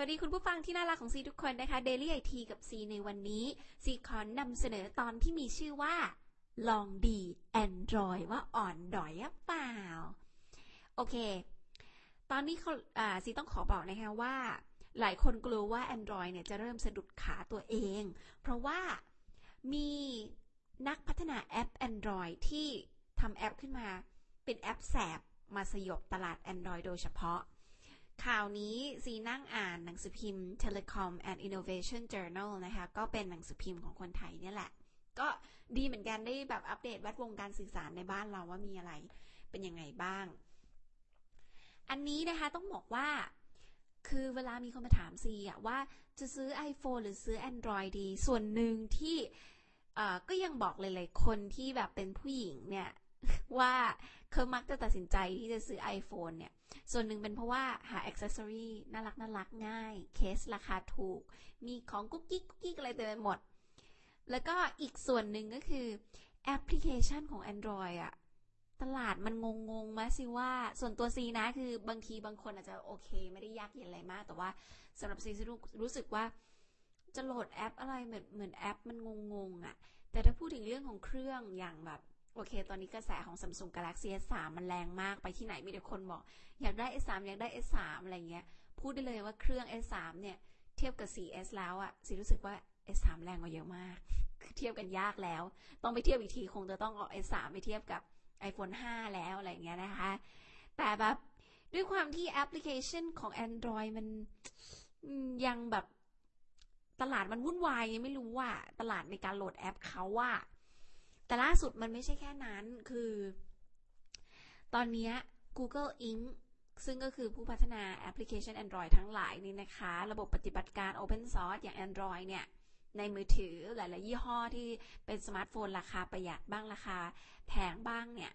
วัสดีคุณผู้ฟังที่น่ารักของซีทุกคนนะคะ Daily IT กับซีในวันนี้ซีขอนำเสนอตอนที่มีชื่อว่า ลองดี Android ว่าอ่อนดอยหรือเปล่า โอเค ตอนนี้เขาอ่าซีต้องขอบอกนะคะว่า หลายคนกลัวว่า Android เนี่ยจะเริ่มสะดุดขาตัวเอง เพราะว่ามีนักพัฒนาแอป Android ที่ทำแอปขึ้นมา เป็นแอปแสบมาสยบตลาด Android โดยเฉพาะ ข่าวนี้ซีนั่งอ่านหนังสือพิมพ์ Telecom and Innovation Journal นะคะ ก็เป็นหนังสือพิมพ์ของคนไทยเนี่ยแหละ ก็ดีเหมือนกันได้แบบอัปเดตแวดวงการสื่อสารในบ้านเราว่ามีอะไรเป็นยังไงบ้าง อันนี้นะคะต้องบอกว่าคือเวลามีคนมาถามซีอะว่าจะซื้อ iPhone หรือซื้อ Android ดี ส่วนหนึ่งที่อ่อก็ยังบอกเลยๆคนที่แบบเป็นผู้หญิงเนี่ยว่า เขามักจะตัดสินใจที่จะซื้อ iPhone เนี่ย ส่วนหนึ่งเป็นเพราะว่าหาอ c เซสซอรีน่ารักน่ารักง่าย เคสราคาถูก มีของกุ๊กกิ๊กกุ๊กกิ๊กอะไรเต็มไปหมด แล้วก็อีกส่วนหนึ่งก็คือแอปพลิเคชันของ Android อะตลาดมันงงงๆมาสิว่าส่วนตัวซีนะคือบางทีบางคนอาจจะโอเค ไม่ได้ยากเย็นอะไรมาก แต่ว่าสำหรับซีรู้รู้สึกว่าจะโหลดแอปอะไรเหมือนเหมือนแอปมันงงๆอะแต่ถ้าพูดถึงเรื่องของเครื่องอย่างแบบ โอเค ตอนนี้กระแสของ Samsung Galaxy S3 มันแรงมาก ไปที่ไหนมีแต่คนบอก อยากได้ S3 อยากได้ S3 อะไรเงี้ย พูดได้เลยว่าเครื่อง S3 เนี่ย เทียบกับ 4S แล้วอะซีรู้สึกว่า S3 แรงกว่าเยอะมาก คือเทียบกันยากแล้ว ต้องไปเทียบอีกที คงจะต้องเอา S3 ไปเทียบกับ iPhone 5 แล้วอะไรเงี้ยนะคะ แต่แบบด้วยความที่แอปพลิเคชันของ Android มันยังแบบตลาดมันวุ่นวายยังไม่รู้ว่า ตลาดในการโหลดแอปเขาว่า แต่ล่าสุดมันไม่ใช่แค่นั้น คือ ตอนนี้ Google Inc. ซึ่งก็คือผู้พัฒนาแอปพลิเคชัน Android ทั้งหลายนี่นะคะ ระบบปฏิบัติการ Open Source อย่าง Android เนี่ย ในมือถือหลาย ๆ ยี่ห้อที่เป็นสมาร์ทโฟนราคาประหยัดบ้างราคาแพงบ้างเนี่ย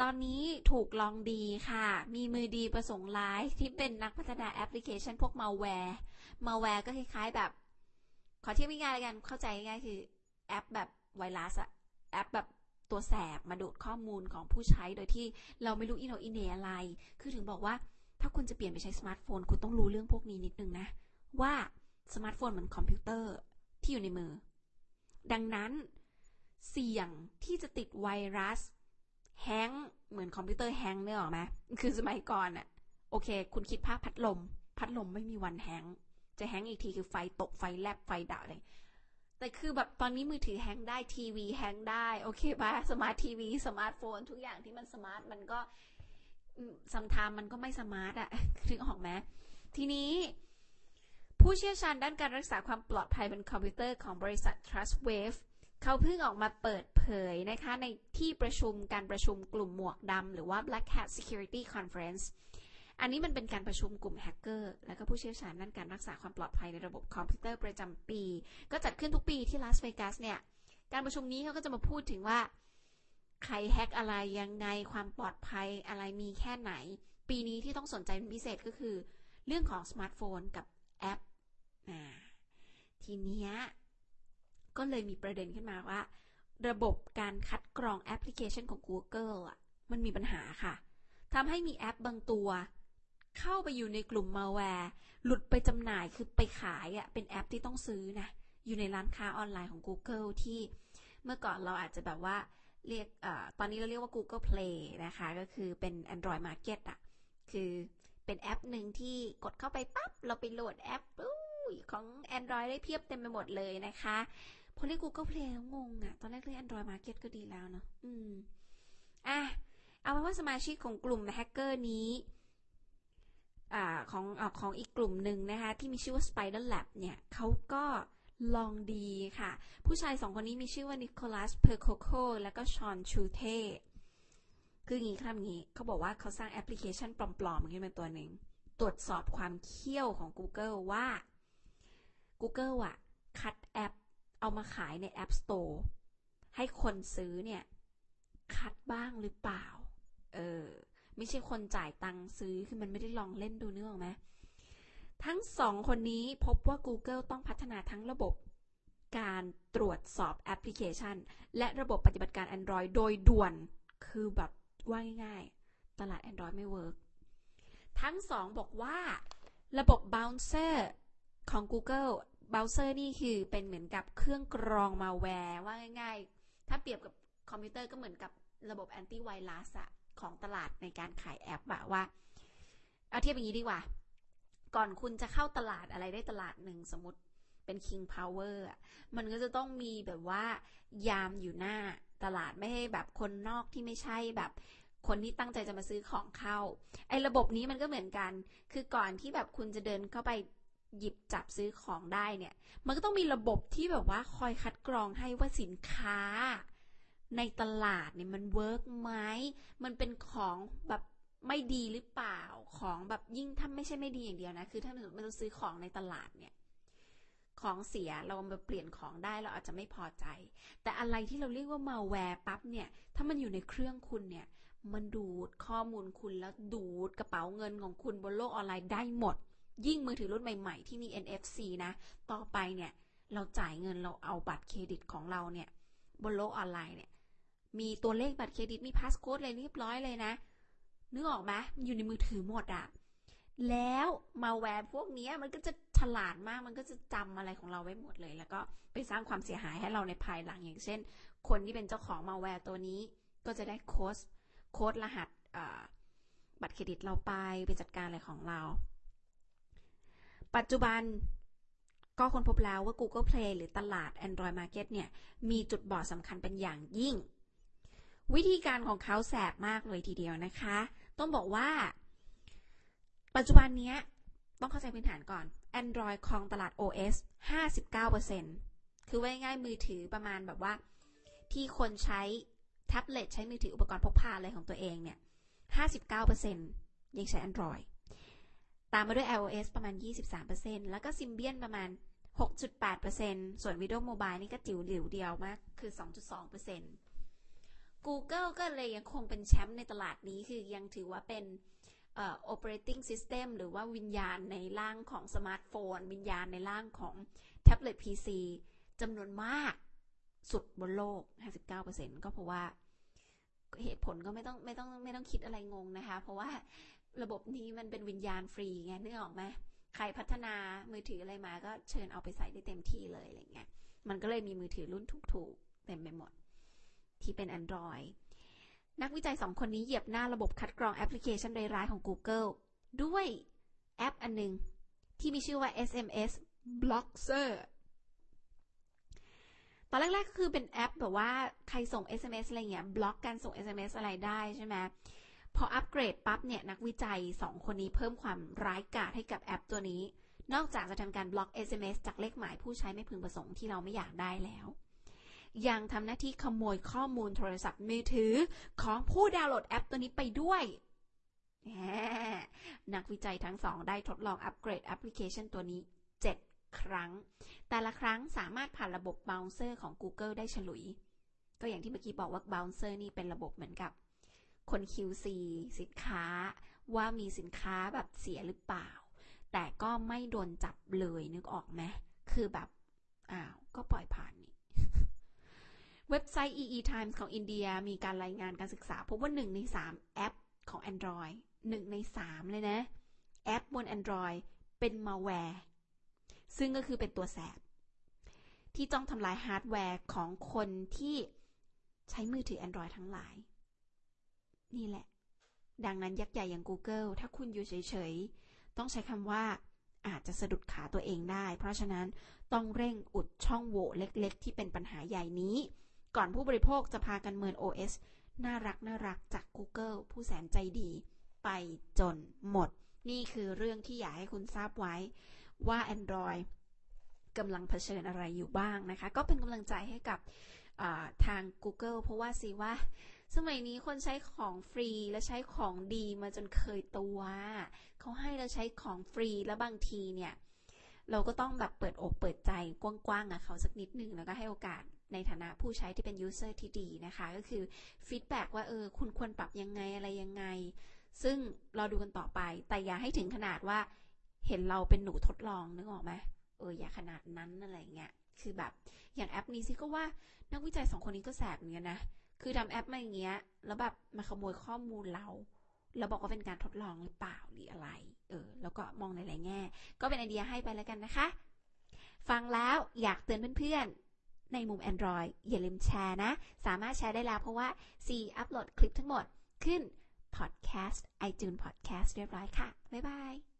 ตอนนี้ถูกลองดีค่ะ มีมือดีประสงค์ร้ายที่เป็นนักพัฒนาแอปพลิเคชันพวก malware malware ก็คล้าย ๆ แบบ ขอเทียบง่ายๆเลยกันเข้าใจง่ายๆคือแอปแบบไวรัสอะ แอปแบบตัวแสบมาดูดข้อมูลของผู้ใช้โดยที่เราไม่รู้อีโหน่อีเหน่อะไร คือถึงบอกว่าถ้าคุณจะเปลี่ยนไปใช้สมาร์ทโฟน คุณต้องรู้เรื่องพวกนี้นิดนึงนะ ว่าสมาร์ทโฟนเหมือนคอมพิวเตอร์ที่อยู่ในมือ ดังนั้นเสี่ยงที่จะติดไวรัสแฮงเหมือนคอมพิวเตอร์แฮงเนี่ยหรอไหมคือสมัยก่อนอะโอเค คุณคิดภาพพัดลม พัดลมไม่มีวันแฮงจะแฮงอีกทีคือไฟตกไฟแลบไฟดับอะไร แต่คือแบบตอนนี้มือถือแฮงได้ทีวีแฮงได้ โอเคปะสมาร์ททีวีสมาร์ทโฟน ทุกอย่างที่มัน smart มันก็ sometimes มันก็ไม่ smart อะนึกออกไหมทีนี้ ผู้เชี่ยวชาญด้านการรักษาความปลอดภัยบนคอมพิวเตอร์ของบริษัท Trustwave เขาเพิ่งออกมาเปิดเผยนะคะ ในที่ประชุมการประชุมกลุ่มหมวกดำหรือว่า Black Hat Security Conference อันนี้มันเป็นการประชุมกลุ่มแฮกเกอร์และก็ผู้เชี่ยวชาญด้านการรักษาความปลอดภัยในระบบคอมพิวเตอร์ประจำปี ก็จัดขึ้นทุกปีที่ลาสเวกัสเนี่ย การประชุมนี้เขาก็จะมาพูดถึงว่า ใครแฮกอะไรยังไงความปลอดภัยอะไรมีแค่ไหน ปีนี้ที่ต้องสนใจเป็นพิเศษก็คือ เรื่องของสมาร์ทโฟนกับแอปทีเนี้ยก็เลยมีประเด็นขึ้นมาว่า ระบบการคัดกรองแอปพลิเคชันของ Google อะมันมีปัญหาค่ะทำให้มีแอปบางตัว เข้าไปอยู่ในกลุ่มมาแวร์หลุดไปจำหน่ายคือไปขายอะเป็นแอปที่ต้องซื้อนะ อยู่ในร้านค้าออนไลน์ของ Google ที่เมื่อก่อนเราอาจจะแบบว่าเรียกอตอนนี้เราเรียกว่า Google Play นะคะ ก็คือเป็น Android Market อะ คือเป็นแอปหนึ่งที่กดเข้าไปปั๊บ เราไปโหลดแอปของ Android ได้เพียบเต็มไปหมดเลยนะคะพอเรียก Google Play แล้วงงอะ่ะ ตอนแรกเรียก Android Market ก็ดีแล้วเนาะอืมอะเอาเป็นว่าสมาชิกของกลุ่มแฮกเกอร์นี้ อของอของอีกกลุ่มหนึ่งนะคะที่มีชื่อว่า SpiderLabs เนี่ยเขาก็ลองดีค่ะ ผู้ชายสองคนนี้มีชื่อว่า Nicholas Percoco แล้วก็ชอนชูเทคืออย่างนี้ครับอย่างนี้เขาบอกว่าเขาสร้างแอปพลิเคชันปลอมๆขึ้นมาตัวหนึ่ง ตรวจสอบความเขี้ยวของ Google ว่า Google อะ คัดแอป เอามาขายใน App Store ให้คนซื้อเนี่ย คัดบ้างหรือเปล่า เออ ไม่ใช่คนจ่ายตังค์ซื้อคือมันไม่ได้ลองเล่นดูเนื้อไหมทั้งสองคนนี้พบว่า Google ต้องพัฒนาทั้งระบบการตรวจสอบแอปพลิเคชัน และระบบปฏิบัติการ Android โดยด่วนคือแบบว่าง่ายๆ ตลาด Android ไม่ work ทั้งสองบอกว่าระบบ bouncer ของ Google bouncer นี่คือเป็นเหมือนกับเครื่องกรองมาแวร์ว่าง่ายๆ ถ้าเปรียบกับคอมพิวเตอร์ก็เหมือนกับระบบแอนตี้ไวรัสอะ ของตลาดในการขายแอปอะว่า เอาเทียบอย่างนี้ดีกว่า ก่อนคุณจะเข้าตลาดอะไรได้ตลาดหนึ่งสมมติเป็น King Power อะมันก็จะต้องมีแบบว่า ยามอยู่หน้าตลาดไม่ให้แบบคนนอกที่ไม่ใช่แบบ คนที่ตั้งใจจะมาซื้อของเข้า ไอ้ระบบนี้มันก็เหมือนกัน คือก่อนที่แบบคุณจะเดินเข้าไปหยิบจับซื้อของได้เนี่ย มันก็ต้องมีระบบที่แบบว่าคอยคัดกรองให้ว่าสินค้า ในตลาดเนี่ยมันเวิร์กไหมมันเป็นของแบบไม่ดีหรือเปล่าของแบบยิ่งถ้าไม่ใช่ไม่ดีอย่างเดียวนะ คือถ้าเราเราซื้อของในตลาดเนี่ย ของเสียเรามาเปลี่ยนของได้เราอาจจะไม่พอใจ แต่อะไรที่เราเรียกว่ามาแวร์ปั๊บเนี่ย ถ้ามันอยู่ในเครื่องคุณเนี่ย มันดูดข้อมูลคุณแล้วดูดกระเป๋าเงินของคุณบนโลกออนไลน์ได้หมด ยิ่งมือถือรุ่นใหม่ๆ ที่มี NFC นะ ต่อไปเนี่ย เราจ่ายเงินเราเอาบัตรเครดิตของเราเนี่ย บนโลกออนไลน์เนี่ย มีตัวเลขบัตรเครดิตมี passcode อะไรเรียบร้อยเลยนะนึกออกไหมมันอยู่ในมือถือหมดอะแล้วมาแวร์พวกนี้มันก็จะฉลาดมากมันก็จะจำอะไรของเราไว้หมดเลย แล้วก็ไปสร้างความเสียหายให้เราในภายหลังอย่างเช่น คนที่เป็นเจ้าของมาแวร์ตัวนี้ ก็จะได้ code code รหัสบัตรเครดิตเราไปไปจัดการอะไรของเรา ปัจจุบันก็ค้นพบแล้วว่า Google Play หรือตลาด Android Market เนี่ย มีจุดบอดสำคัญเป็นอย่างยิ่ง วิธีการของเขาแสบมากเลยทีเดียวนะคะ ต้องบอกว่า ปัจจุบันนี้ต้องเข้าใจพื้นฐานก่อน Android ครองตลาด OS 59%คือว่าง่ายมือถือประมาณแบบว่า ที่คนใช้แท็บเล็ตใช้มือถืออุปกรณ์พกพาอะไรของตัวเองเนี่ย 59%ยังใช้ Android ตามมาด้วย iOS ประมาณ 23%แล้วก็ Symbian ประมาณ 6.8%ส่วน Windows Mobile นี่ก็จิ๋วหลิวเดียวมาก คือ 2.2% Google ก็เลยยังคงเป็นแชมป์ในตลาดนี้คือยังถือว่าเป็น operating system หรือว่าวิญญาณในร่างของสมาร์ทโฟน วิญญาณในร่างของแท็บเล็ต PC จำนวนมากสุดบนโลก 59%ก็เพราะว่าเหตุผลก็ไม่ต้องไม่ต้องไม่ต้องคิดอะไรงงนะคะ เพราะว่าระบบนี้มันเป็นวิญญาณฟรีไงนึกออกไหมใครพัฒนามือถืออะไรมาก็เชิญเอาไปใส่ได้เต็มที่เลยอะไรเงี้ย มันก็เลยมีมือถือรุ่นถูกๆเต็มไปหมด ที่เป็น Android นักวิจัยสองคนนี้เหยียบหน้าระบบคัดกรองแอปพลิเคชันร้ายๆของ Google ด้วยแอปอันหนึ่งที่มีชื่อว่า SMS Blocker ตอนแรกๆก็คือเป็นแอปแบบว่าใครส่ง SMS อะไรเงี้ยบล็อกการส่ง SMS อะไรได้ใช่ไหมพออัปเกรดปั๊บเนี่ยนักวิจัย 2 คนนี้เพิ่มความร้ายกาจให้กับแอปตัวนี้ นอกจากจะทำการบล็อก SMS จากเลขหมายผู้ใช้ไม่พึงประสงค์ที่เราไม่อยากได้แล้ว ยังทำหน้าที่ขโมยข้อมูลโทรศัพท์มือถือ ของผู้ดาวน์โหลดแอปตัวนี้ไปด้วยนักวิจัยทั้งสองได้ทดลองอัปเกรดแอปพลิเคชันตัวนี้ 7 ครั้ง แต่ละครั้งสามารถผ่านระบบ Bouncer ของ Google ได้ฉลุย ก็อย่างที่เมื่อกี้บอกว่า Bouncer นี่เป็นระบบเหมือนกับ คน QC สินค้า ว่ามีสินค้าแบบเสียหรือเปล่า แต่ก็ไม่โดนจับเลยนึกออกไหมคือแบบ อ้าว ก็ปล่อยผ่าน เว็บไซต์ EE Times ของอินเดียมีการรายงานการศึกษา พบว่าหนึ่งในสามแอปของ Android หนึ่งในสามเลยนะ แอปบน Android เป็นมาแวร์ซึ่งก็คือเป็นตัวแสบ ที่จ้องทำลายฮาร์ดแวร์ของคนที่ใช้มือถือ Android ทั้งหลาย นี่แหละ ดังนั้นยักษ์ใหญ่อย่าง Google ถ้าคุณอยู่เฉย ๆ ต้องใช้คำว่าอาจจะสะดุดขาตัวเองได้ เพราะฉะนั้นต้องเร่งอุดช่องโหว่เล็ก ๆ ที่เป็นปัญหาใหญ่นี้ ก่อนผู้บริโภคจะพากันเมิน OS น่ารักน่ารักจาก Google ผู้แสนใจดี ไปจนหมด นี่คือเรื่องที่อยากให้คุณทราบไว้ว่า Android กำลังเผชิญอะไรอยู่บ้างนะคะ ก็เป็นกำลังใจให้กับทาง Google เพราะว่าสิว่า สมัยนี้คนใช้ของฟรีและใช้ของดีมาจนเคยตัว เขาให้เราใช้ของฟรีแล้วบางทีเนี่ย เราก็ต้องแบบเปิดอกเปิดใจกว้างๆกับเขาสักนิดนึงแล้วก็ให้โอกาส ในฐานะผู้ใช้ที่เป็น user ที่ดีนะคะ ก็คือ feedback ว่าเออคุณควรปรับยังไงอะไรยังไง ซึ่งเราดูกันต่อไป แต่อย่าให้ถึงขนาดว่าเห็นเราเป็นหนูทดลองนึกออกไหมเอออย่าขนาดนั้นอะไรเงี้ยคือแบบอย่างแอปนี้ซิก็ว่านักวิจัยสองคนนี้ก็แสบเหมือนกันนะคือทำแอปมาอย่างเงี้ย แล้วแบบมาขโมยข้อมูลเราแล้วบอกว่าเป็นการทดลองหรือเปล่าหรืออะไร เออ แล้วก็มองในหลายแง่ ก็เป็นไอเดียให้ไปแล้วกันนะคะ ฟังแล้วอยากเตือนเพื่อนๆ ในมุม Android อย่าลืมแชร์นะ สามารถแชร์ได้แล้วเพราะว่า C อัปโหลดคลิปทั้งหมดขึ้น Podcast iTunes Podcast เรียบร้อยค่ะ บ๊ายบาย